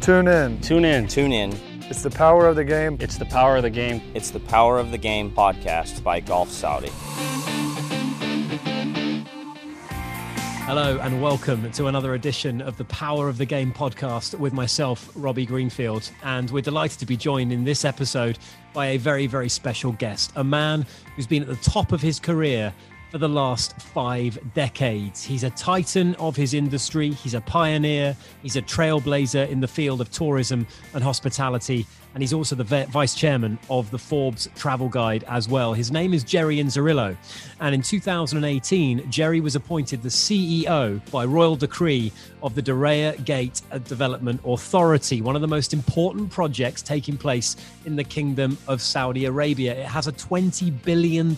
Tune in. Tune in. Tune in. It's the power of the game. It's the power of the game. It's the Power of the Game podcast by Golf Saudi. Hello and welcome to another edition of the Power of the Game podcast with myself, Robbie Greenfield. And we're delighted to be joined in this episode by a very, very special guest, a man who's been at the top of his career for the last five decades. He's a titan of his industry, he's a pioneer, he's a trailblazer in the field of tourism and hospitality, and he's also the vice chairman of the Forbes Travel Guide as well. His name is Jerry Inzerillo, and in 2018, Jerry was appointed the CEO by royal decree of the Diriyah Gate Development Authority, one of the most important projects taking place in the Kingdom of Saudi Arabia. It has a $20 billion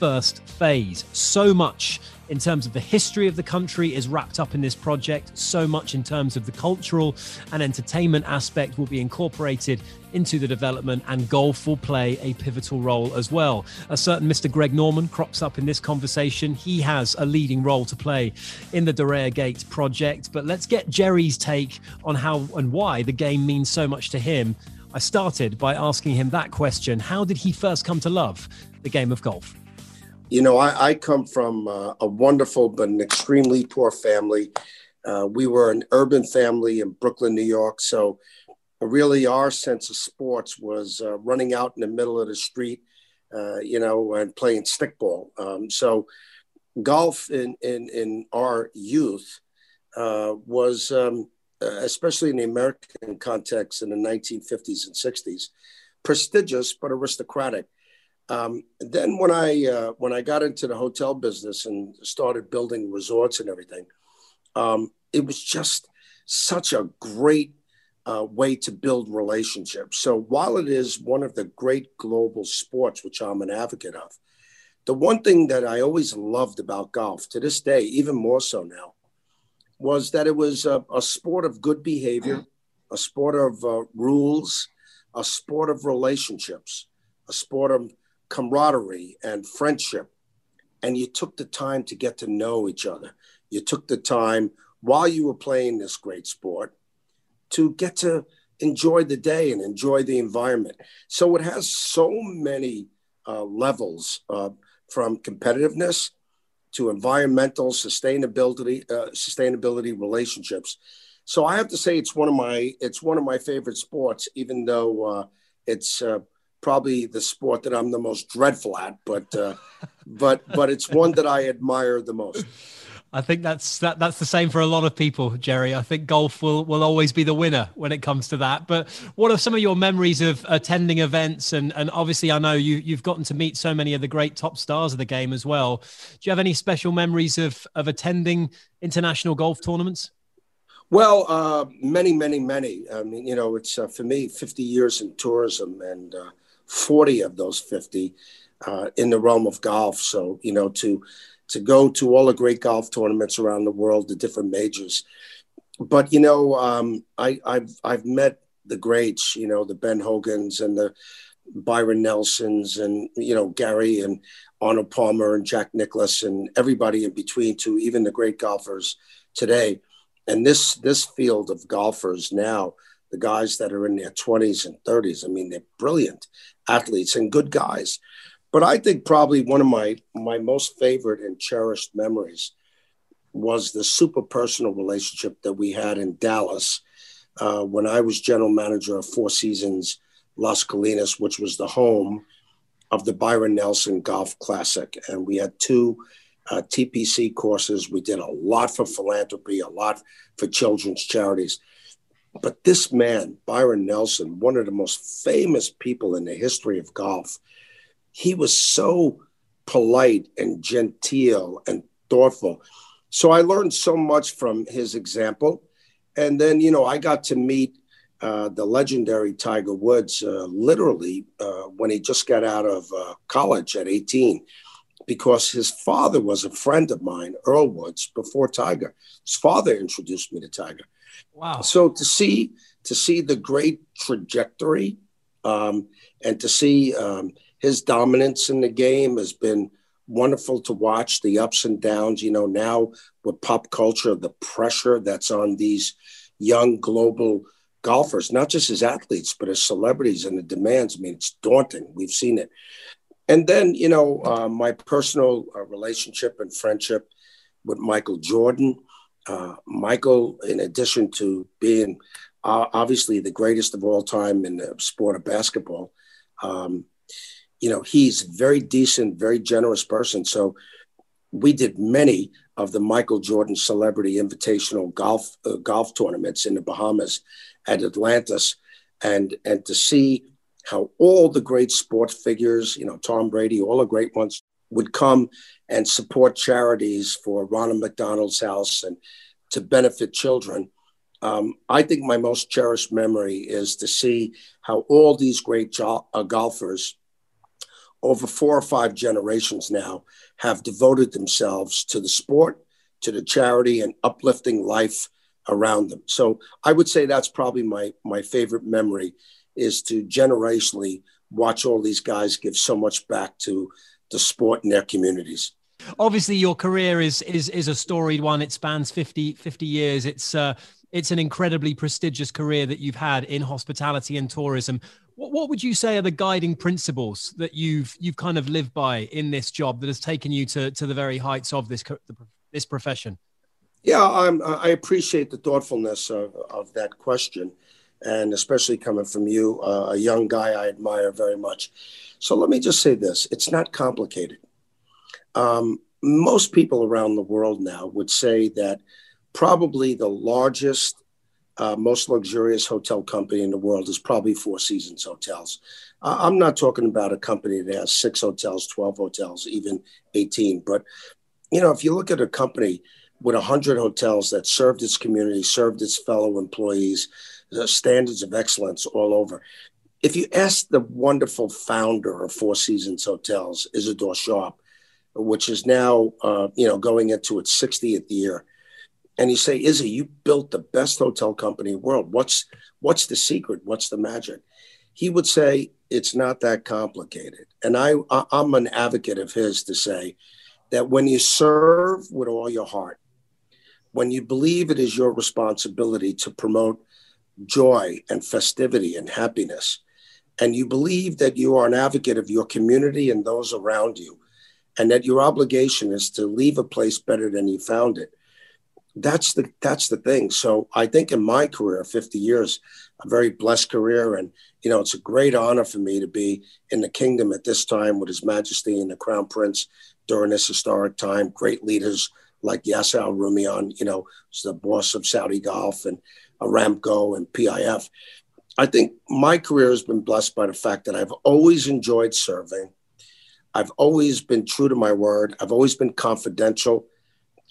first phase. So much in terms of the history of the country is wrapped up in this project. So much in terms of the cultural and entertainment aspect will be incorporated into the development, and golf will play a pivotal role as well. A certain Mr. Greg Norman crops up in this conversation. He has a leading role to play in the Diriyah Gate project. But let's get Jerry's take on how and why the game means so much to him. I started by asking him that question How did he first come to love the game of golf? You know, I, I come from uh, a wonderful but an extremely poor family. Uh, we were an urban family in Brooklyn, New York. So, really, our sense of sports was uh, running out in the middle of the street, uh, you know, and playing stickball. Um, so, golf in, in, in our youth uh, was, um, especially in the American context in the 1950s and 60s, prestigious but aristocratic. Um, then when I uh, when I got into the hotel business and started building resorts and everything, um, it was just such a great uh, way to build relationships. So while it is one of the great global sports, which I'm an advocate of, the one thing that I always loved about golf to this day, even more so now, was that it was a, a sport of good behavior, a sport of uh, rules, a sport of relationships, a sport of camaraderie and friendship. And you took the time to get to know each other. You took the time while you were playing this great sport to get to enjoy the day and enjoy the environment. So it has so many uh, levels uh, from competitiveness to environmental sustainability, uh, sustainability relationships. So I have to say it's one of my it's one of my favorite sports, even though uh, it's uh, probably the sport that I'm the most dreadful at, but uh, but but it's one that I admire the most. I think that's that, that's the same for a lot of people, Jerry. I think golf will will always be the winner when it comes to that. But what are some of your memories of attending events? And and obviously, I know you you've gotten to meet so many of the great top stars of the game as well. Do you have any special memories of of attending international golf tournaments? Well, uh, many, many, many. I mean, you know, it's uh, for me 50 years in tourism, and uh, 40 of those 50 uh, in the realm of golf. So, you know, to to go to all the great golf tournaments around the world, the different majors. But you know, um, I, I've I've met the greats, you know, the Ben Hogans and the Byron Nelsons and you know Gary and Arnold Palmer and Jack Nicklaus and everybody in between to even the great golfers today. And this this field of golfers now, the guys that are in their 20s and 30s, I mean, they're brilliant athletes and good guys. But I think probably one of my my most favorite and cherished memories was the super personal relationship that we had in Dallas uh, when I was general manager of Four Seasons Las Colinas, which was the home of the Byron Nelson Golf Classic, and we had two uh, TPC courses. We did a lot for philanthropy, a lot for children's charities. But this man, Byron Nelson, one of the most famous people in the history of golf, he was so polite and genteel and thoughtful. So I learned so much from his example. And then, you know, I got to meet uh, the legendary Tiger Woods uh, literally uh, when he just got out of uh, college at 18, because his father was a friend of mine, Earl Woods, before Tiger. His father introduced me to Tiger. Wow. So to see to see the great trajectory um, and to see um, his dominance in the game has been wonderful to watch the ups and downs. You know, now with pop culture, the pressure that's on these young global golfers, not just as athletes, but as celebrities and the demands. I mean, it's daunting. We've seen it. And then, you know, uh, my personal uh, relationship and friendship with Michael Jordan. Uh, Michael, in addition to being uh, obviously the greatest of all time in the sport of basketball, um, you know, he's a very decent, very generous person. So we did many of the Michael Jordan Celebrity Invitational golf uh, golf tournaments in the Bahamas at Atlantis, and and to see how all the great sports figures, you know, Tom Brady, all the great ones, would come and support charities for Ronald McDonald's House and to benefit children. Um, I think my most cherished memory is to see how all these great jo- uh, golfers over four or five generations now have devoted themselves to the sport, to the charity, and uplifting life around them. So I would say that's probably my my favorite memory is to generationally watch all these guys give so much back to the sport in their communities. Obviously, your career is is is a storied one. It spans 50, 50 years. It's uh, it's an incredibly prestigious career that you've had in hospitality and tourism. What, what would you say are the guiding principles that you've you've kind of lived by in this job that has taken you to to the very heights of this this profession? Yeah, I'm, I appreciate the thoughtfulness of, of that question, and especially coming from you, uh, a young guy I admire very much. So let me just say this: it's not complicated. Um, most people around the world now would say that probably the largest uh, most luxurious hotel company in the world is probably Four Seasons Hotels. Uh, I'm not talking about a company that has six hotels, 12 hotels, even 18. But, you know, if you look at a company with 100 hotels that served its community, served its fellow employees, the standards of excellence all over. If you ask the wonderful founder of Four Seasons Hotels, Isadore Sharp, which is now, uh, you know, going into its 60th year, and you say, Izzy, you built the best hotel company in the world. What's what's the secret? What's the magic? He would say, it's not that complicated. And I, I'm an advocate of his to say that when you serve with all your heart, when you believe it is your responsibility to promote joy and festivity and happiness, and you believe that you are an advocate of your community and those around you, and that your obligation is to leave a place better than you found it, that's the that's the thing. So I think in my career, 50 years, a very blessed career, and you know, it's a great honor for me to be in the kingdom at this time with His Majesty and the Crown Prince during this historic time. Great leaders like Yasser Al Rumayyan, you know, who's the boss of Saudi Golf and Aramco and PIF. I think my career has been blessed by the fact that I've always enjoyed serving. I've always been true to my word. I've always been confidential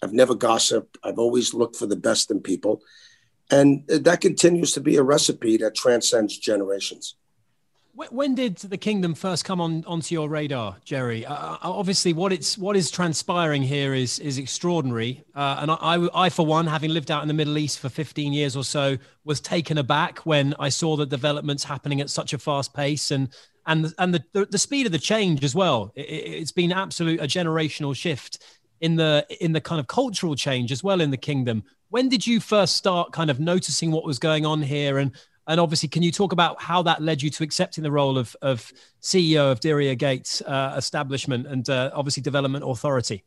I've never gossiped. I've always looked for the best in people. And that continues to be a recipe that transcends generations. When did the kingdom first come on onto your radar, Jerry? Uh, uh, obviously, what it's what is transpiring here is is extraordinary. Uh, and I, I, for one, having lived out in the Middle East for 15 years or so, was taken aback when I saw the developments happening at such a fast pace and and and the the, the speed of the change as well. It, has been absolute a generational shift in the in the kind of cultural change as well in the kingdom. When did you first start kind of noticing what was going on here and and obviously, can you talk about how that led you to accepting the role of, of CEO of Diriyah Gates uh, establishment and uh, obviously Development Authority?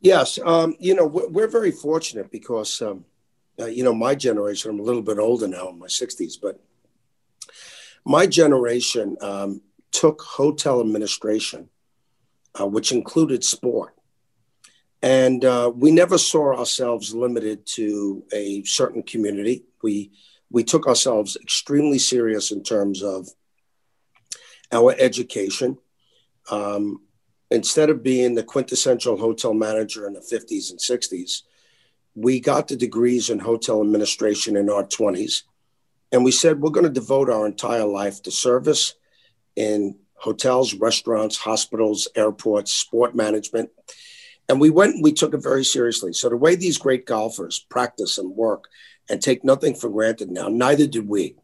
Yes, um, you know we're, we're, very fortunate because um, uh, you know my generation. I'm a little bit older now, in my 60s, but my generation um, took hotel administration, uh, which included sport, and uh, we never saw ourselves limited to a certain community. We we took ourselves extremely serious in terms of our education. Um, instead of being the quintessential hotel manager in the 50s and 60s, we got the degrees in hotel administration in our 20s. And we said, we're going to devote our entire life to service in hotels, restaurants, hospitals, airports, sport management. And we went and we took it very seriously. So the way these great golfers practice and work and take nothing for granted now, neither did we.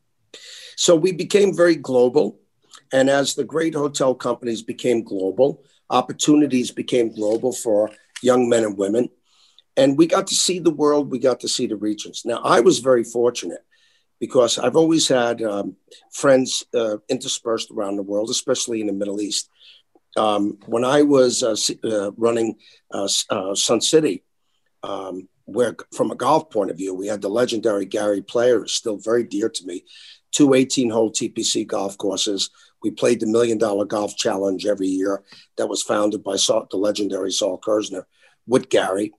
So we became very global. And as the great hotel companies became global, opportunities became global for young men and women. And we got to see the world, we got to see the regions. Now, I was very fortunate because I've always had um, friends uh, interspersed around the world, especially in the Middle East. Um, when I was uh, uh, running uh, uh, Sun City, um, where from a golf point of view, we had the legendary Gary Player, still very dear to me, two 18 hole TPC golf courses. We played the Million Dollar Golf Challenge every year that was founded by Sol, the legendary Sol Kerzner with Gary.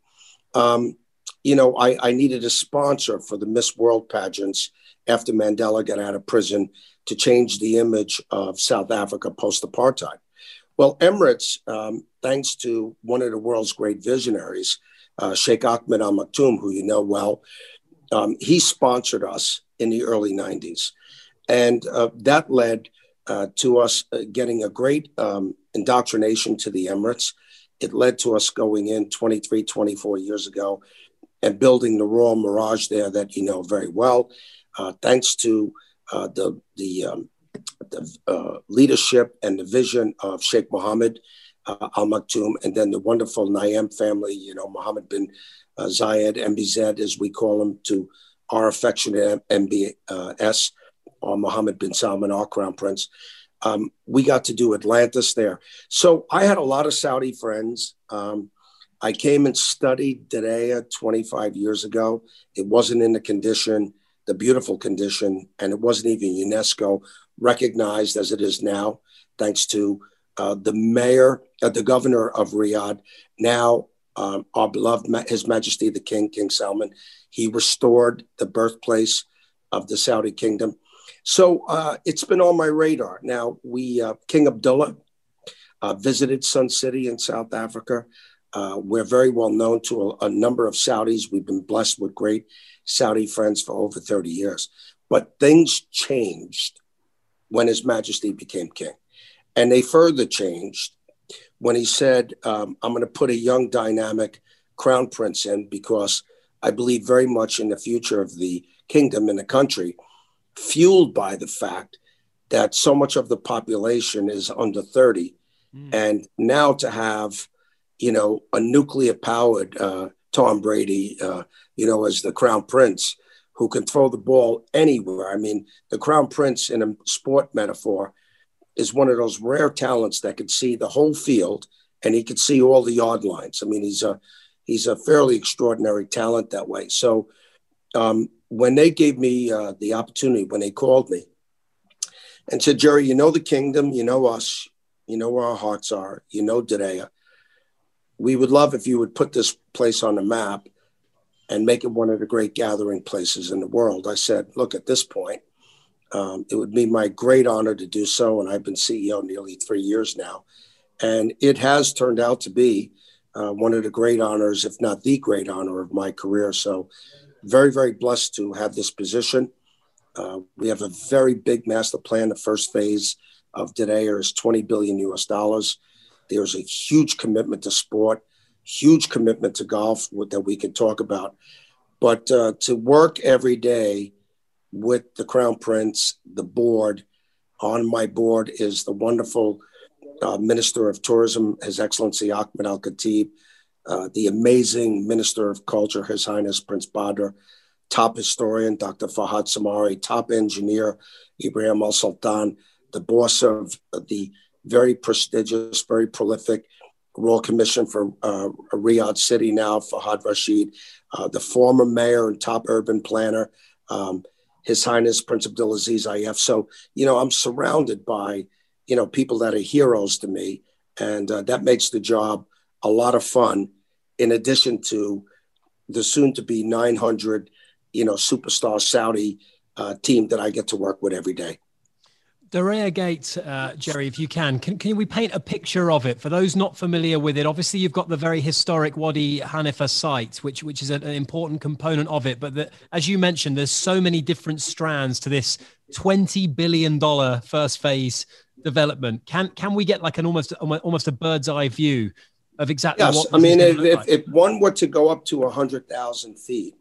Um, you know, I, I needed a sponsor for the Miss World pageants after Mandela got out of prison to change the image of South Africa post apartheid. Well, Emirates, um, thanks to one of the world's great visionaries, uh, Sheikh Ahmed Al Maktoum, who you know well, um, he sponsored us in the early 90s. And uh, that led uh, to us uh, getting a great um, indoctrination to the Emirates. It led to us going in 23, 24 years ago and building the Royal Mirage there that you know very well. Uh, thanks to uh, the the, um, the leadership and the vision of Sheikh Mohammed uh, Al Maktoum, and then the wonderful Nahyan family. You know, Mohammed bin uh, Zayed, MBZ, as we call him, to our affectionate MBS, or Mohammed bin Salman, our crown prince. Um, we got to do Atlantis there. So I had a lot of Saudi friends. Um, I came and studied Diriyah 25 years ago. It wasn't in the condition, the beautiful condition, and it wasn't even UNESCO recognized as it is now, thanks to uh, the mayor, uh, the governor of Riyadh, now um, our beloved His Majesty the King, King Salman. He restored the birthplace of the Saudi kingdom. So uh, it's been on my radar. Now, we, uh, King Abdullah, uh, visited Sun City in South Africa. We're very well known to a, a, number of Saudis. We've been blessed with great Saudi friends for over 30 years. But things changed when His Majesty became king. And they further changed when he said, um, I'm going to put a young, dynamic crown prince in because I believe very much in the future of the kingdom and the country, fueled by the fact that so much of the population is under 30. Mm. And now to have you know, a nuclear powered uh, Tom Brady, uh, you know, as the crown prince who can throw the ball anywhere. I mean, the crown prince in a sport metaphor is one of those rare talents that could see the whole field and he could see all the yard lines. I mean, he's a he's a fairly extraordinary talent that way. So um, when they gave me uh, the opportunity, when they called me and said, Jerry, you know the kingdom, you know us, you know where our hearts are, you know Diriyah we would love if you would put this place on the map and make it one of the great gathering places in the world. I said, look, at this point, um, it would be my great honor to do so. And I've been CEO nearly three years now. And it has turned out to be uh, one of the great honors, if not the great honor of my career. So, very, very blessed to have this position. Uh, we have a very big master plan. The first phase of today is 20 billion US dollars. There's a huge commitment to sport, huge commitment to golf that we can talk about. But uh, to work every day with the Crown Prince, the board, on my board is the wonderful uh, Minister of Tourism, His Excellency Ahmed Al Khatib, uh, the amazing Minister of Culture, His Highness Prince Badr, top historian, Dr. Fahad Samari, top engineer, Ibrahim Al Sultan, the boss of the very prestigious, very prolific Royal Commission for uh, Riyadh City now, Fahad Rashid, uh, the former mayor and top urban planner, um, His Highness Prince Abdulaziz Al-Ayef. So, you know, I'm surrounded by, you know, people that are heroes to me. And uh, that makes the job a lot of fun, in addition to the soon to be 900, you know, superstar Saudi uh, team that I get to work with every day. Diriyah Gate, uh, Jerry, if you can, can, can we paint a picture of it for those not familiar with it? Obviously, you've got the very historic Wadi Hanifa site, which which is an, an important component of it. But the, as you mentioned, there's so many different strands to this twenty billion dollar first phase development. Can can we get like an almost almost a bird's eye view of exactly yes. what? I mean, if, if, like? if one were to go up to hundred thousand feet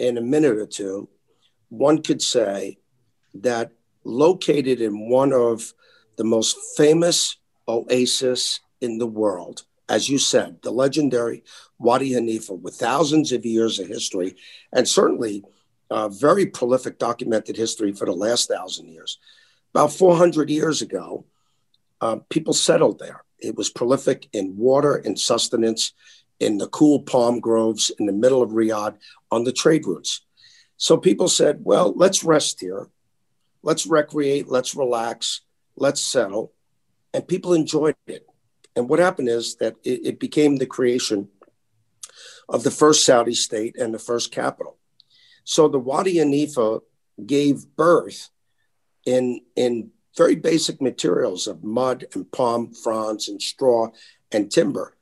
in a minute or two, one could say that located in one of the most famous oases in the world. As you said, the legendary Wadi Hanifa, with thousands of years of history, and certainly very prolific documented history for the last thousand years. About 400 years ago, uh, people settled there. It was prolific in water and sustenance, in the cool palm groves in the middle of Riyadh on the trade routes. So people said, well, let's rest here. Let's recreate. Let's relax. Let's settle. And people enjoyed it. And what happened is that it, it became the creation of the first Saudi state and the first capital. So the Wadi Hanifa gave birth in, in very basic materials of mud and palm fronds and straw and timber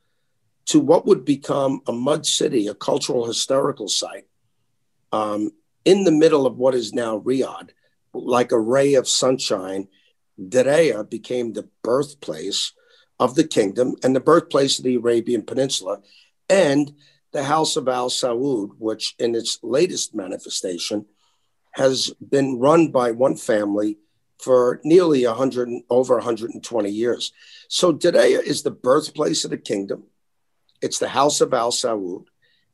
to what would become a mud city, a cultural historical site um, in the middle of what is now Riyadh, like a ray of sunshine. Diriyah became the birthplace of the kingdom and the birthplace of the Arabian Peninsula and the House of Al Saud, which in its latest manifestation has been run by one family for nearly 100 over 120 years. So Diriyah is the birthplace of the kingdom. It's the House of Al Saud.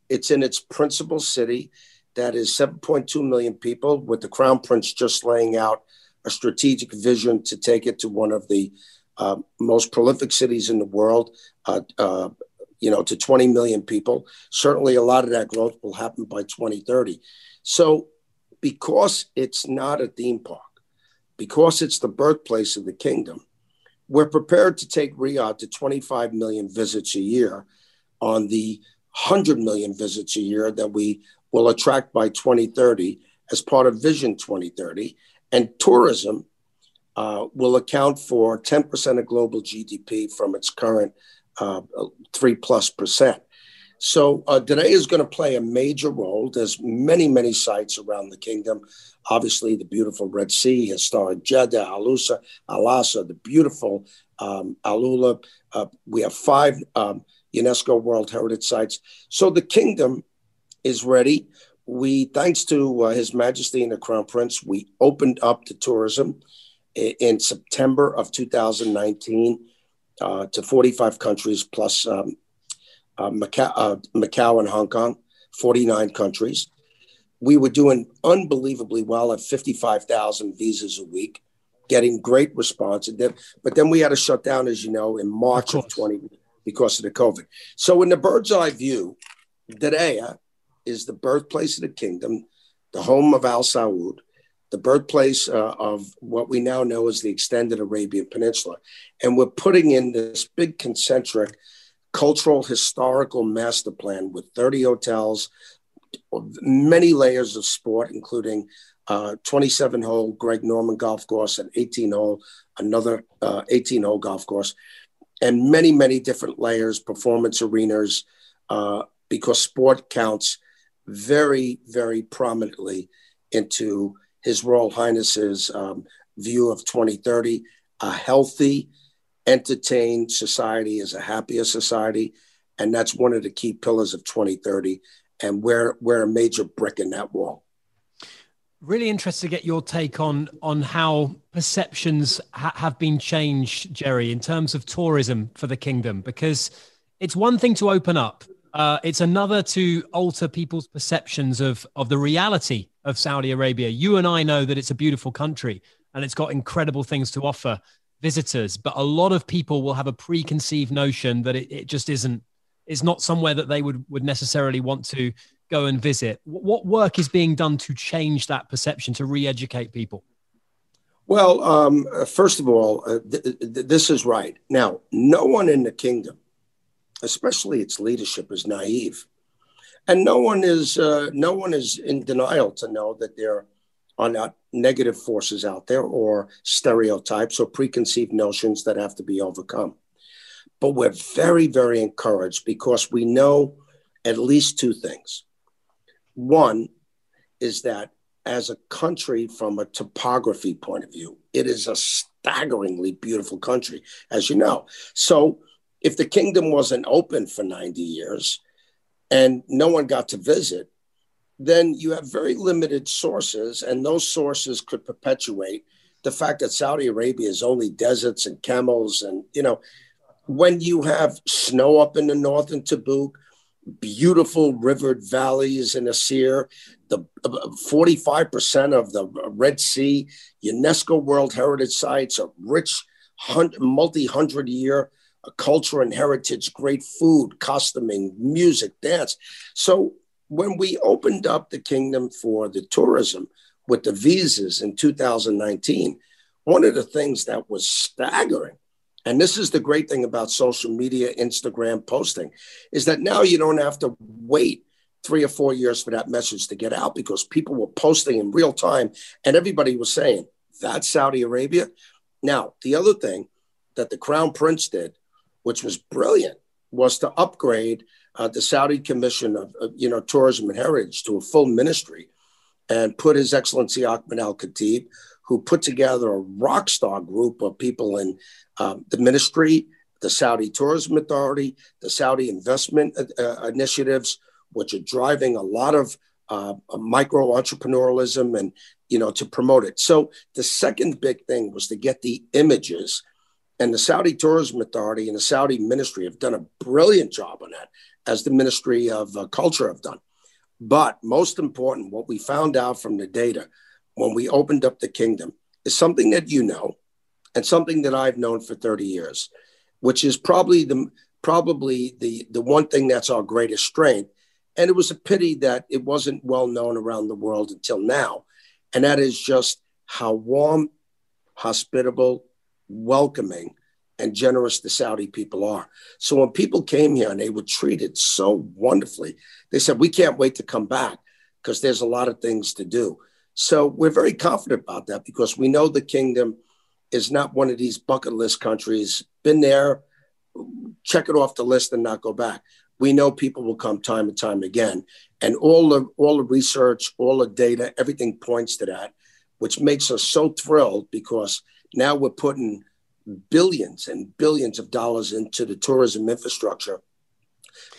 It's in its principal city that is 7.2 million people, with the crown prince just laying out a strategic vision to take it to one of the uh, most prolific cities in the world, uh, uh, you know, to 20 million people. Certainly, a lot of that growth will happen by 2030. So, because it's not a theme park, because it's the birthplace of the kingdom, we're prepared to take Riyadh to 25 million visits a year on the 100 million visits a year that we will attract by 2030 as part of Vision 2030. And tourism uh, will account for 10% of global GDP from its current uh, three plus percent. So uh, Diriyah is going to play a major role. There's many, many sites around the kingdom. Obviously, the beautiful Red Sea, historic Jeddah, Alusa, Alasa, the beautiful um, Alula. Uh, we have five um, UNESCO World Heritage Sites. So the kingdom is ready. We, thanks to uh, His Majesty and the Crown Prince, we opened up to tourism in, in September of 2019 uh, to 45 countries plus um, uh, Macau, uh, Macau and Hong Kong, 49 countries. We were doing unbelievably well at 55,000 visas a week, getting great response. And Then, but then we had to shut down, as you know, in March of, of 20 because of the COVID. So, in the bird's eye view, Diriyah is the birthplace of the kingdom, the home of Al Saud, the birthplace uh, of what we now know as the extended Arabian Peninsula. And we're putting in this big concentric cultural historical master plan with 30 hotels, many layers of sport, including uh, 27 hole Greg Norman golf course and 18 hole, another uh, 18 hole golf course and many, many different layers, performance arenas, uh, because sport counts very, very prominently into His Royal Highness's um, view of 2030. A healthy, entertained society is a happier society. And that's one of the key pillars of 2030. And we're, we're a major brick in that wall. Really interested to get your take on on how perceptions ha- have been changed, Jerry, in terms of tourism for the kingdom. Because it's one thing to open up, uh, it's another to alter people's perceptions of of the reality of Saudi Arabia. You and I know that it's a beautiful country and it's got incredible things to offer visitors, but a lot of people will have a preconceived notion that it, it just isn't. It's not somewhere that they would would necessarily want to go and visit? What work is being done to change that perception, to re educate people? Well, um, first of all, uh, th- th- this is right. Now, no one in the kingdom, especially its leadership, is naive, and no one is uh, no one is in denial to know that there are not negative forces out there, or stereotypes, or preconceived notions that have to be overcome. But we're very, very encouraged because we know at least two things. One is that as a country, from a topography point of view, it is a staggeringly beautiful country, as you know. So, if the kingdom wasn't open for 90 years and no one got to visit, then you have very limited sources, and those sources could perpetuate the fact that Saudi Arabia is only deserts and camels. And, you know, when you have snow up in the north in Tabuk, beautiful rivered valleys in Asir, the 45% of the Red Sea, UNESCO World Heritage Sites, a rich multi hundred year culture and heritage, great food, costuming, music, dance. So when we opened up the kingdom for the tourism with the visas in 2019, one of the things that was staggering and this is the great thing about social media, Instagram posting, is that now you don't have to wait three or four years for that message to get out because people were posting in real time and everybody was saying, that's Saudi Arabia. Now, the other thing that the crown prince did, which was brilliant, was to upgrade uh, the Saudi Commission of, of, you know Tourism and Heritage to a full ministry, and put His Excellency Ahmed Al Khatib, who put together a rock star group of people in um, the ministry, the Saudi Tourism Authority, the Saudi investment uh, uh initiatives, which are driving a lot of uh, micro entrepreneurialism and you know to promote it. So the second big thing was to get the images, and the Saudi Tourism Authority and the Saudi Ministry have done a brilliant job on that, as the Ministry of uh, Culture have done. But most important, what we found out from the data when we opened up the kingdom is something that you know and something that I've known for 30 years, which is probably the probably the the one thing that's our greatest strength. And it was a pity that it wasn't well known around the world until now. And that is just how warm, hospitable, welcoming, and generous the Saudi people are. So when people came here and they were treated so wonderfully, they said, We can't wait to come back because there's a lot of things to do. So we're very confident about that because we know the kingdom is not one of these bucket list countries. Been there, check it off the list and not go back. We know people will come time and time again, and all the all the research, all the data, everything points to that, which makes us so thrilled because now we're putting billions and billions of dollars into the tourism infrastructure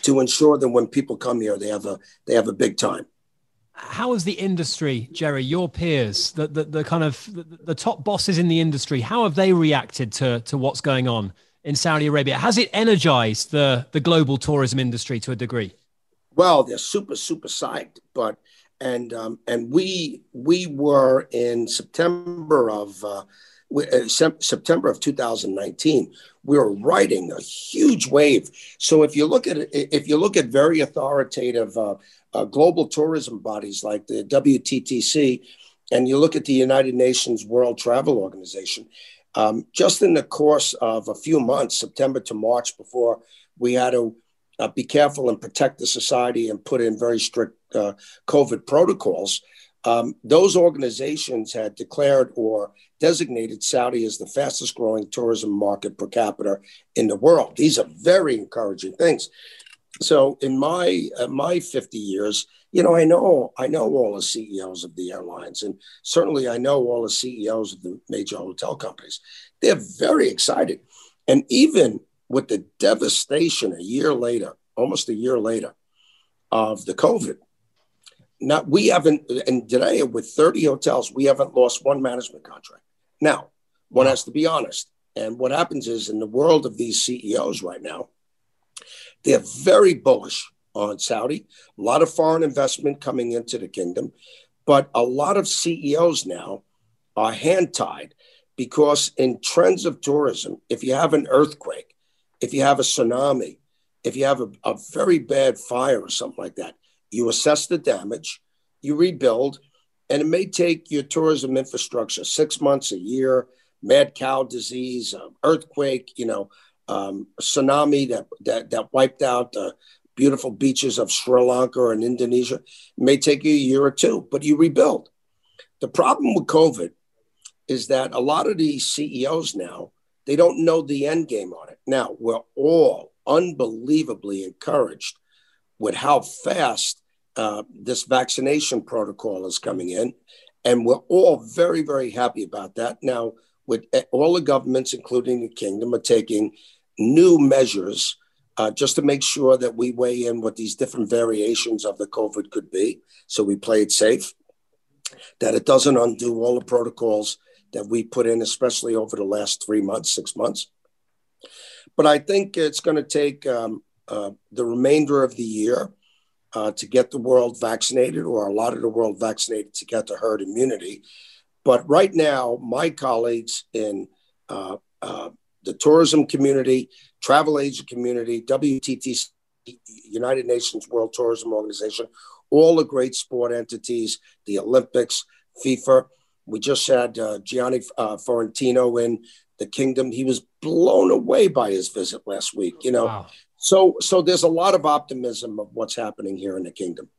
to ensure that when people come here, they have a they have a big time how has the industry, Jerry, your peers, the, the, the kind of the, the, top bosses in the industry, how have they reacted to, to what's going on in Saudi Arabia? Has it energized the, the global tourism industry to a degree? Well, they're super, super psyched, but and um, and we we were in September of uh, uh September of 2019. We were riding a huge wave. So if you look at if you look at very authoritative uh, uh, global tourism bodies like the WTTC, and you look at the United Nations World Travel Organization, um, just in the course of a few months, September to March, before we had to uh, be careful and protect the society and put in very strict uh, COVID protocols, um, those organizations had declared or designated Saudi as the fastest growing tourism market per capita in the world. These are very encouraging things. So in my uh, my 50 years you know i know i know all the ceos of the airlines and certainly i know all the ceos of the major hotel companies. They're very excited. And even with the devastation a year later almost a year later of the covid not we haven't and today with 30 hotels we haven't lost one management contract. Now one has to be honest. And what happens is in the world of these ceos right now they're very bullish on Saudi, a lot of foreign investment coming into the kingdom, but a lot of CEOs now are hand tied because, in trends of tourism, if you have an earthquake, if you have a tsunami, if you have a, a very bad fire or something like that, you assess the damage, you rebuild, and it may take your tourism infrastructure six months, a year, mad cow disease, earthquake, you know, um, tsunami that, that, that wiped out the beautiful beaches of Sri Lanka and Indonesia. It may take you a year or two, but you rebuild. The problem with COVID is that a lot of these CEOs now, they don't know the end game on it. Now, we're all unbelievably encouraged with how fast uh, this vaccination protocol is coming in. And we're all very, very happy about that. Now, with eh, all the governments, including the kingdom, are taking new measures uh, just to make sure that we weigh in what these different variations of the COVID could be. So we play it safe, that it doesn't undo all the protocols that we put in, especially over the last three months, six months. But I think it's going to take um, uh, the remainder of the year uh, to get the world vaccinated, or a lot of the world vaccinated to get to herd immunity. But right now, my colleagues in uh, uh, the tourism community, travel agent community, WTTC, United Nations World Tourism Organization, all the great sport entities, the Olympics, FIFA. We just had uh, Gianni Infantino in the kingdom. He was blown away by his visit last week. You know, wow. So so there's a lot of optimism of what's happening here in the kingdom.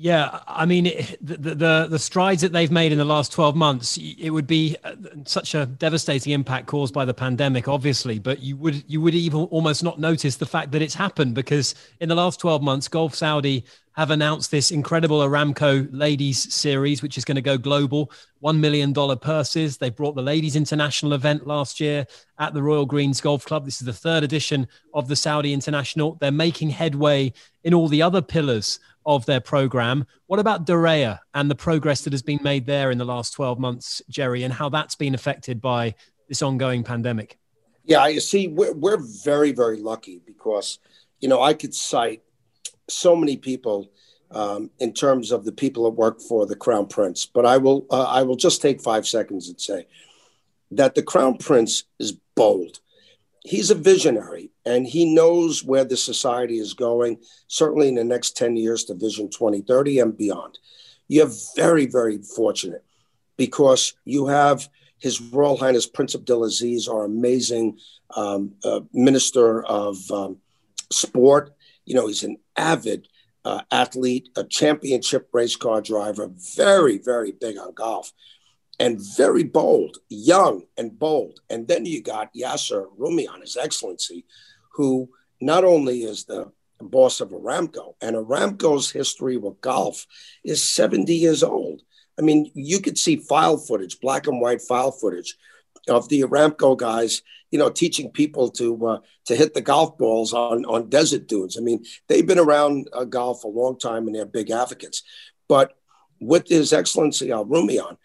Yeah, I mean the, the, the strides that they've made in the last twelve months. It would be uh, such a devastating impact caused by the pandemic, obviously, but you would you would even almost not notice the fact that it's happened because in the last twelve months, Golf Saudi have announced this incredible Aramco Ladies Series, which is going to go global. $1 million purses. They brought the Ladies International event last year at the Royal Greens Golf Club. This is the third edition of the Saudi International. They're making headway in all the other pillars of their program. What about Diriyah and the progress that has been made there in the last 12 months, Jerry, and how that's been affected by this ongoing pandemic? Yeah, you see, we're, we're very, very lucky because, you know, I could cite so many people um, in terms of the people that work for the Crown Prince. But I will uh, I will just take five seconds and say that the Crown Prince is bold. He's a visionary and he knows where the society is going, certainly in the next 10 years to Vision 2030 and beyond. You're very, very fortunate because you have His Royal Highness Prince Abdulaziz, our amazing um, uh, Minister of um, Sport you know, he's an avid uh, athlete, a championship race car driver, very, very big on golf, and very bold, young and bold. And then you got Yasser Rumayyan, His Excellency, who not only is the boss of Aramco, and Aramco's history with golf is 70 years old. I mean, you could see file footage, black and white file footage of the Aramco guys, you know, teaching people to uh, to hit the golf balls on on desert dunes. I mean, they've been around uh, golf a long time and they're big advocates. But with His Excellency Al Rumayyan,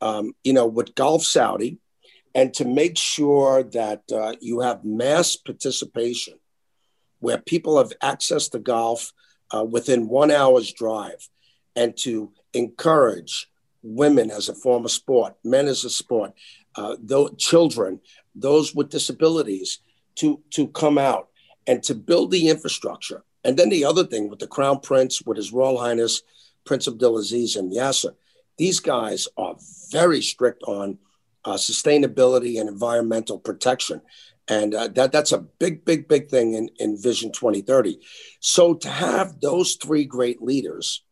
um, you know, with Golf Saudi, and to make sure that uh, you have mass participation, where people have access to golf uh, within one hour's drive, and to encourage women as a form of sport, men as a sport, uh, children, those with disabilities, to to come out and to build the infrastructure. And then the other thing with the Crown Prince, with His Royal Highness Prince Abdulaziz and Yasser, these guys are very strict on uh, sustainability and environmental protection. And uh, that, that's a big, big, big thing in, in Vision 2030. So to have those three great leaders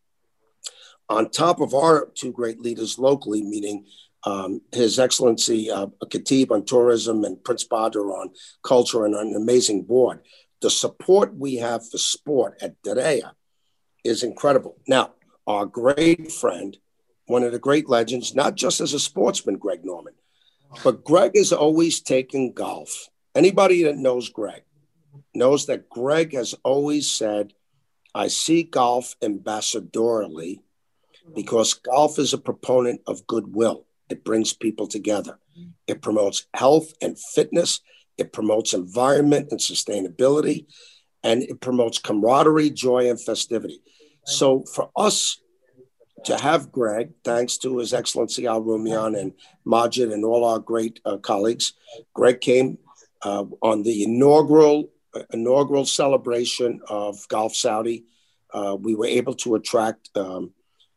on top of our two great leaders locally, meaning um, His Excellency uh, Khatib on tourism and Prince Badr on culture and an amazing board. The support we have for sport at Diriyah is incredible. Now, our great friend, one of the great legends, not just as a sportsman, Greg Norman, but Greg has always taken golf. Anybody that knows Greg knows that Greg has always said, I see golf ambassadorially because golf is a proponent of goodwill. It brings people together. It promotes health and fitness. It promotes environment and sustainability. And it promotes camaraderie, joy, and festivity. So for us to have Greg, thanks to His Excellency Al Rumayyan and Majid and all our great uh, colleagues, Greg came uh, on the inaugural uh, inaugural celebration of Golf Saudi. Uh, we were able to attract um,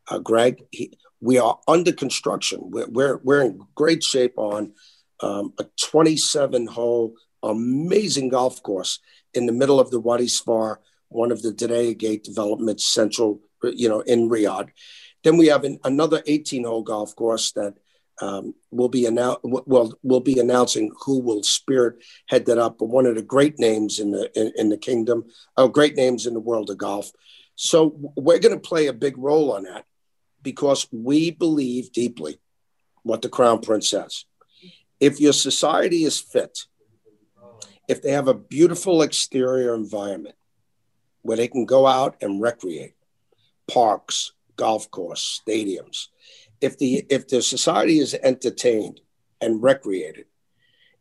uh, Greg. He, we are under construction. We're, we're, we're in great shape on um, a 27 hole, amazing golf course in the middle of the Wadi Safar, one of the Diriyah Gate developments central, you know, in Riyadh. Then we have an, another 18 hole golf course that um, will be annou- well, we'll be announcing who will spirit head that up. But one of the great names in the in, in the kingdom, oh, great names in the world of golf. So we're going to play a big role on that because we believe deeply what the Crown Prince says. If your society is fit, if they have a beautiful exterior environment where they can go out and recreate, parks, golf course, stadiums, if the if the society is entertained and recreated,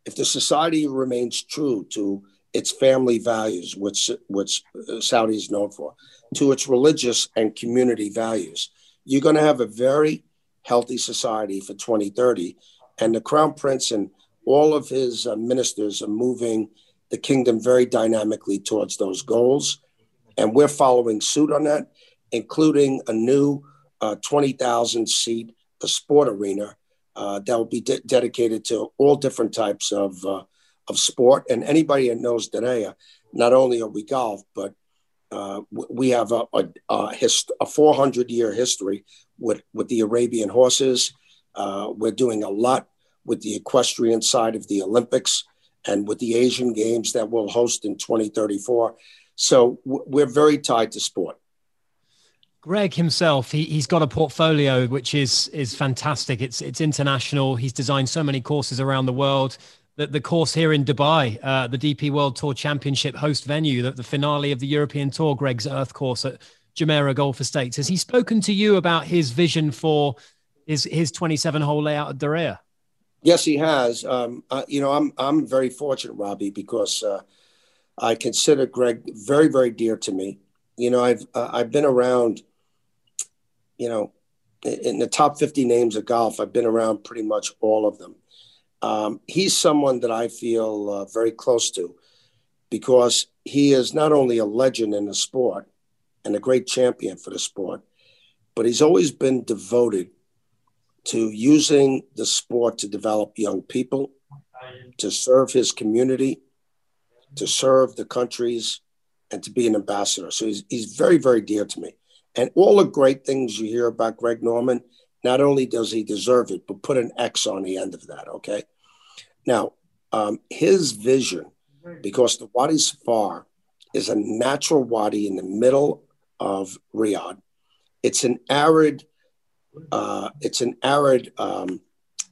if the society remains true to its family values, which which Saudi is known for, to its religious and community values, you're going to have a very healthy society for 2030. And the Crown Prince and all of his uh, ministers are moving the kingdom very dynamically towards those goals. And we're following suit on that, including a new uh, 20,000 seat sport arena uh, that will be de- dedicated to all different types of, uh, of sport. And anybody that knows Diriyah, not only are we golf, but uh, we have a, a, a, hist- a 400 year history with, with the Arabian horses. Uh, we're doing a lot with the equestrian side of the Olympics and with the Asian Games that we'll host in 2034. So w- we're very tied to sport. Greg himself, he, he's got a portfolio which is is fantastic. It's it's international. He's designed so many courses around the world. The, the course here in Dubai, uh, the DP World Tour Championship host venue, the, the finale of the European Tour, Greg's Earth course at Jumeirah Golf Estates. Has he spoken to you about his vision for his his 27 hole layout at Diriyah? Yes, he has. Um, uh, you know, I'm I'm very fortunate, Robbie, because uh, I consider Greg very very dear to me. You know, I've uh, I've been around. You know, in the top 50 names of golf, I've been around pretty much all of them. Um, he's someone that I feel uh, very close to because he is not only a legend in the sport and a great champion for the sport, but he's always been devoted to using the sport to develop young people, to serve his community, to serve the countries, and to be an ambassador. So he's, he's very, very dear to me. And all the great things you hear about Greg Norman, not only does he deserve it, but put an X on the end of that, okay? Now, um, his vision, because the Wadi Safar is a natural wadi in the middle of Riyadh. It's an arid, uh, it's an arid um,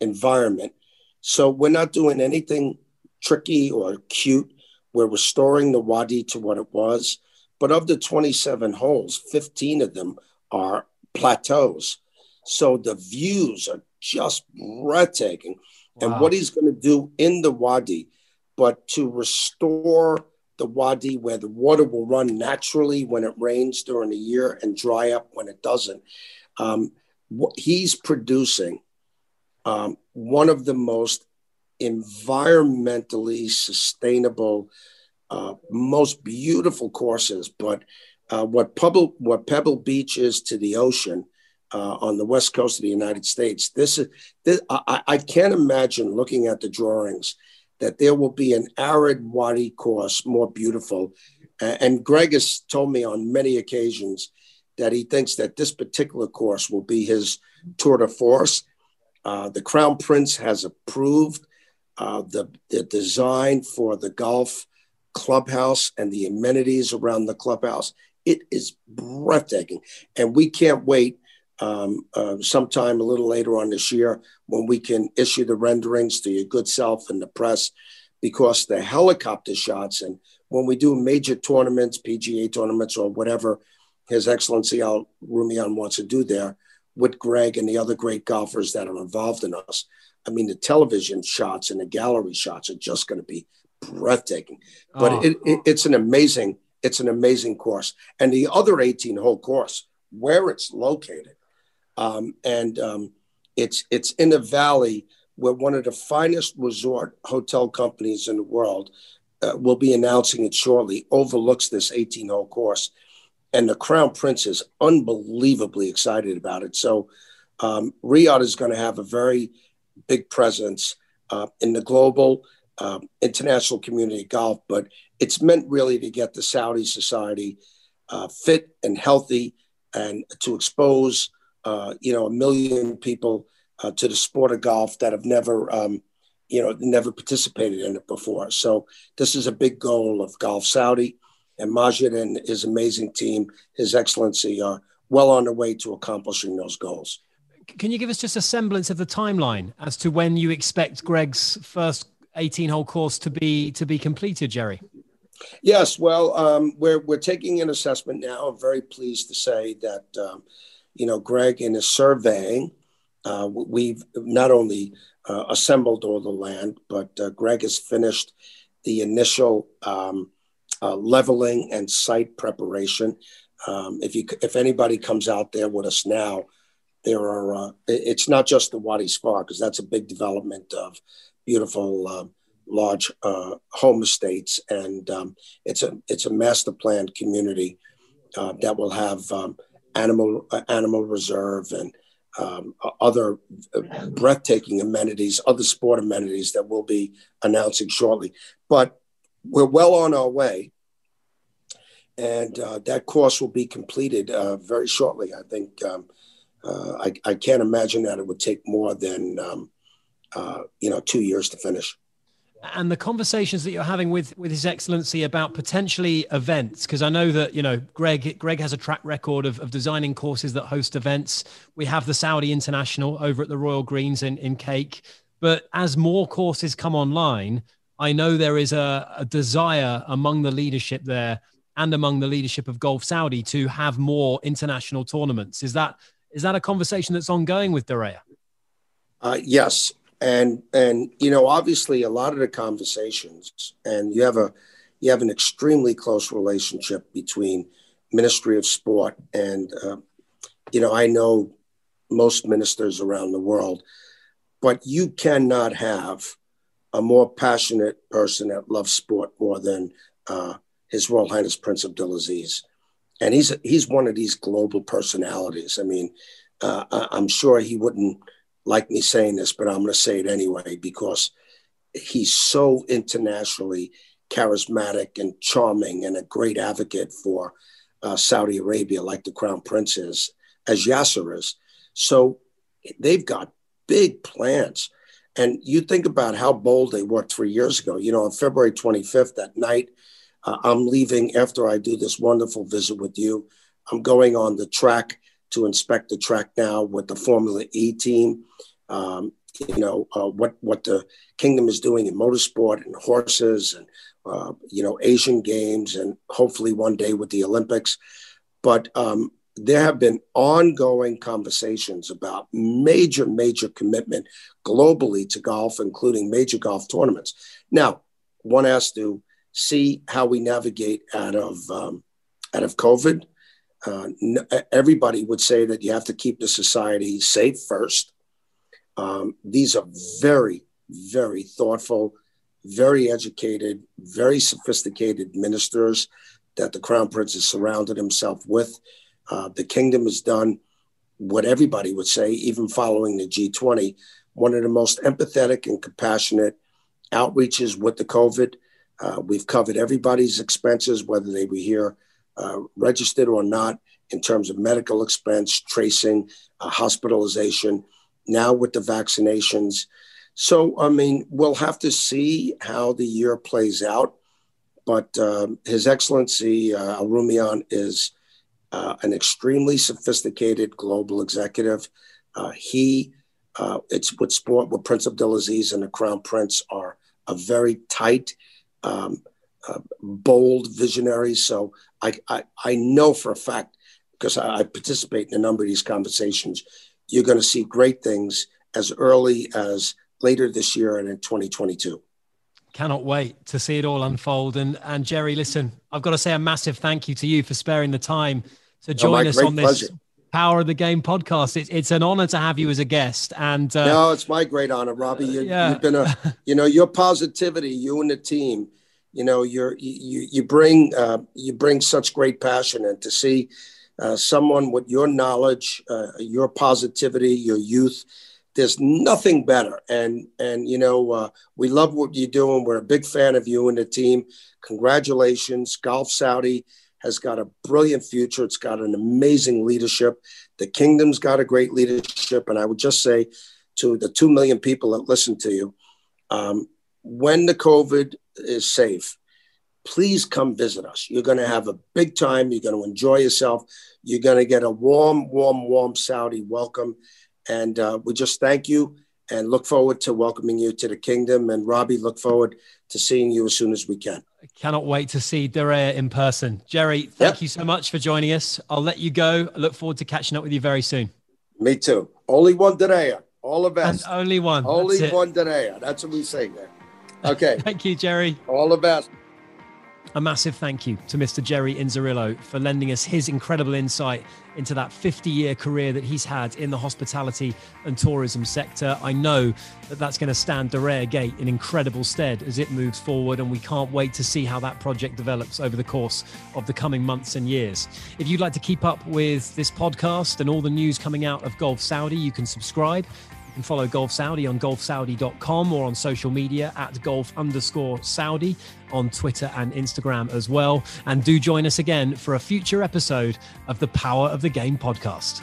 environment. So we're not doing anything tricky or cute. We're restoring the wadi to what it was. But of the 27 holes, 15 of them are plateaus. So the views are just breathtaking. Wow. And what he's going to do in the wadi, but to restore the wadi where the water will run naturally when it rains during the year and dry up when it doesn't. Um, he's producing um, one of the most environmentally sustainable, uh, most beautiful courses. But uh, what Pebble, what Pebble Beach is to the ocean uh, on the west coast of the United States, this is this, I, I can't imagine looking at the drawings that there will be an arid wadi course more beautiful. And Greg has told me on many occasions that he thinks that this particular course will be his tour de force. Uh, the Crown Prince has approved uh, the, the design for the golf clubhouse and the amenities around the clubhouse. It is breathtaking. And we can't wait um, uh, sometime a little later on this year when we can issue the renderings to your good self and the press because the helicopter shots and when we do major tournaments, PGA tournaments or whatever His Excellency Al Rumayyan wants to do there with Greg and the other great golfers that are involved in us. I mean, the television shots and the gallery shots are just going to be breathtaking. But oh. it, it, it's an amazing, it's an amazing course. And the other 18 hole course, where it's located, um, and um, it's it's in a valley where one of the finest resort hotel companies in the world uh, will be announcing it shortly. Overlooks this 18 hole course, and the Crown Prince is unbelievably excited about it. So um, Riyadh is going to have a very big presence uh, in the global uh, international community golf, but it's meant really to get the Saudi society uh, fit and healthy and to expose uh, you know, a million people uh, to the sport of golf that have never, um, you know, never participated in it before. So this is a big goal of Golf Saudi, and Majid and his amazing team, His Excellency, are well on their way to accomplishing those goals. Can you give us just a semblance of the timeline as to when you expect Greg's first 18-hole course to be to be completed, Jerry? Yes, well, um, we're we're taking an assessment now. I'm very pleased to say that. Um, you know, Greg in his surveying, uh, we've not only uh, assembled all the land, but uh, Greg has finished the initial um, uh, leveling and site preparation. Um, if you if anybody comes out there with us now, there are uh, it's not just the Wadi Safar because that's a big development of beautiful uh, large uh, home estates, and um, it's a it's a master planned community uh, that will have um, animal uh, animal reserve and um, other breathtaking amenities, other sport amenities that we'll be announcing shortly. But we're well on our way, and uh, that course will be completed uh, very shortly. I think um, uh, I, I, can't imagine that it would take more than um, uh, you know two years to finish. And the conversations that you're having with with his excellency about potentially events because i know that you know greg greg has a track record of, of designing courses that host events. We have the saudi international over at the royal greens in, in KAEC. But as more courses come online i know there is a, a desire among the leadership there and among the leadership of golf saudi to have more international tournaments. Is that is that a conversation that's ongoing with Diriyah? Uh, yes, and and you know obviously a lot of the conversations and you have a you have an extremely close relationship between ministry of sport and uh, you know i know most ministers around the world but you cannot have a more passionate person that loves sport more than uh, his royal highness prince abdulaziz. And he's he's one of these global personalities. I mean uh, i'm sure he wouldn't like me saying this, but I'm going to say it anyway because he's so internationally charismatic and charming and a great advocate for uh, Saudi Arabia, like the Crown Prince is, as Yasser is. So they've got big plans. And you think about how bold they were three years ago. You know, on February 25th, that night, uh, I'm leaving after I do this wonderful visit with you. I'm going on the track to inspect the track now with the Formula E team. Um, you know uh, what what the kingdom is doing in motorsport and horses and uh, you know Asian Games and hopefully one day with the Olympics. But um, there have been ongoing conversations about major major commitment globally to golf, including major golf tournaments. Now, one has to see how we navigate out of um, out of COVID uh, everybody would say that you have to keep the society safe first. Um, these are very, very thoughtful, very educated, very sophisticated ministers that the Crown Prince has surrounded himself with. Uh, the kingdom has done what everybody would say, even following the G20, one of the most empathetic and compassionate outreaches with the COVID. Uh, we've covered everybody's expenses, whether they were here uh, registered or not in terms of medical expense, tracing, uh, hospitalization, now with the vaccinations. So, I mean, we'll have to see how the year plays out. But uh, His Excellency uh, Al is uh, an extremely sophisticated global executive. Uh, he, it's with sport, with Prince Abdulaziz and the Crown Prince are a very tight, um, bold visionary. So I, I, I know for a fact, because I, I participate in a number of these conversations, you're going to see great things as early as later this year and in 2022 cannot wait to see it all unfold. And and jerry listen i've got to say a massive thank you to you for sparing the time to join oh, us on this pleasure. power of the game podcast. It's, it's an honor to have you as a guest. And uh, no it's my great honor robbie. You, yeah. you've been a you know your positivity you and the team you know you're you you bring uh, you bring such great passion and to see uh, someone with your knowledge uh, your positivity your youth there's nothing better. And and you know uh, we love what you're doing. We're a big fan of you and the team. Congratulations. Golf saudi has got a brilliant future. It's got an amazing leadership. The kingdom's got a great leadership. And i would just say to the 2 million people that listen to you um, when the covid is safe, please come visit us. You're going to have a big time. You're going to enjoy yourself. You're going to get a warm, warm, warm Saudi welcome. And uh, we just thank you and look forward to welcoming you to the kingdom. And Robbie, look forward to seeing you as soon as we can. I cannot wait to see Diriyah in person. Jerry, thank yep. you so much for joining us. I'll let you go. I look forward to catching up with you very soon. Me too. Only one Diriyah. All the best. And only one. Only one Diriyah. That's what we say there. Okay. thank you, Jerry. All the best. A massive thank you to Mr. Jerry Inzerillo for lending us his incredible insight into that 50 year career that he's had in the hospitality and tourism sector. I know that that's going to stand Diriyah Gate in incredible stead as it moves forward, and we can't wait to see how that project develops over the course of the coming months and years. If you'd like to keep up with this podcast and all the news coming out of Golf Saudi, you can subscribe can follow Golf Saudi on golfsaudi.com or on social media at golf underscore Saudi on Twitter and Instagram as well. And do join us again for a future episode of the Power of the Game podcast.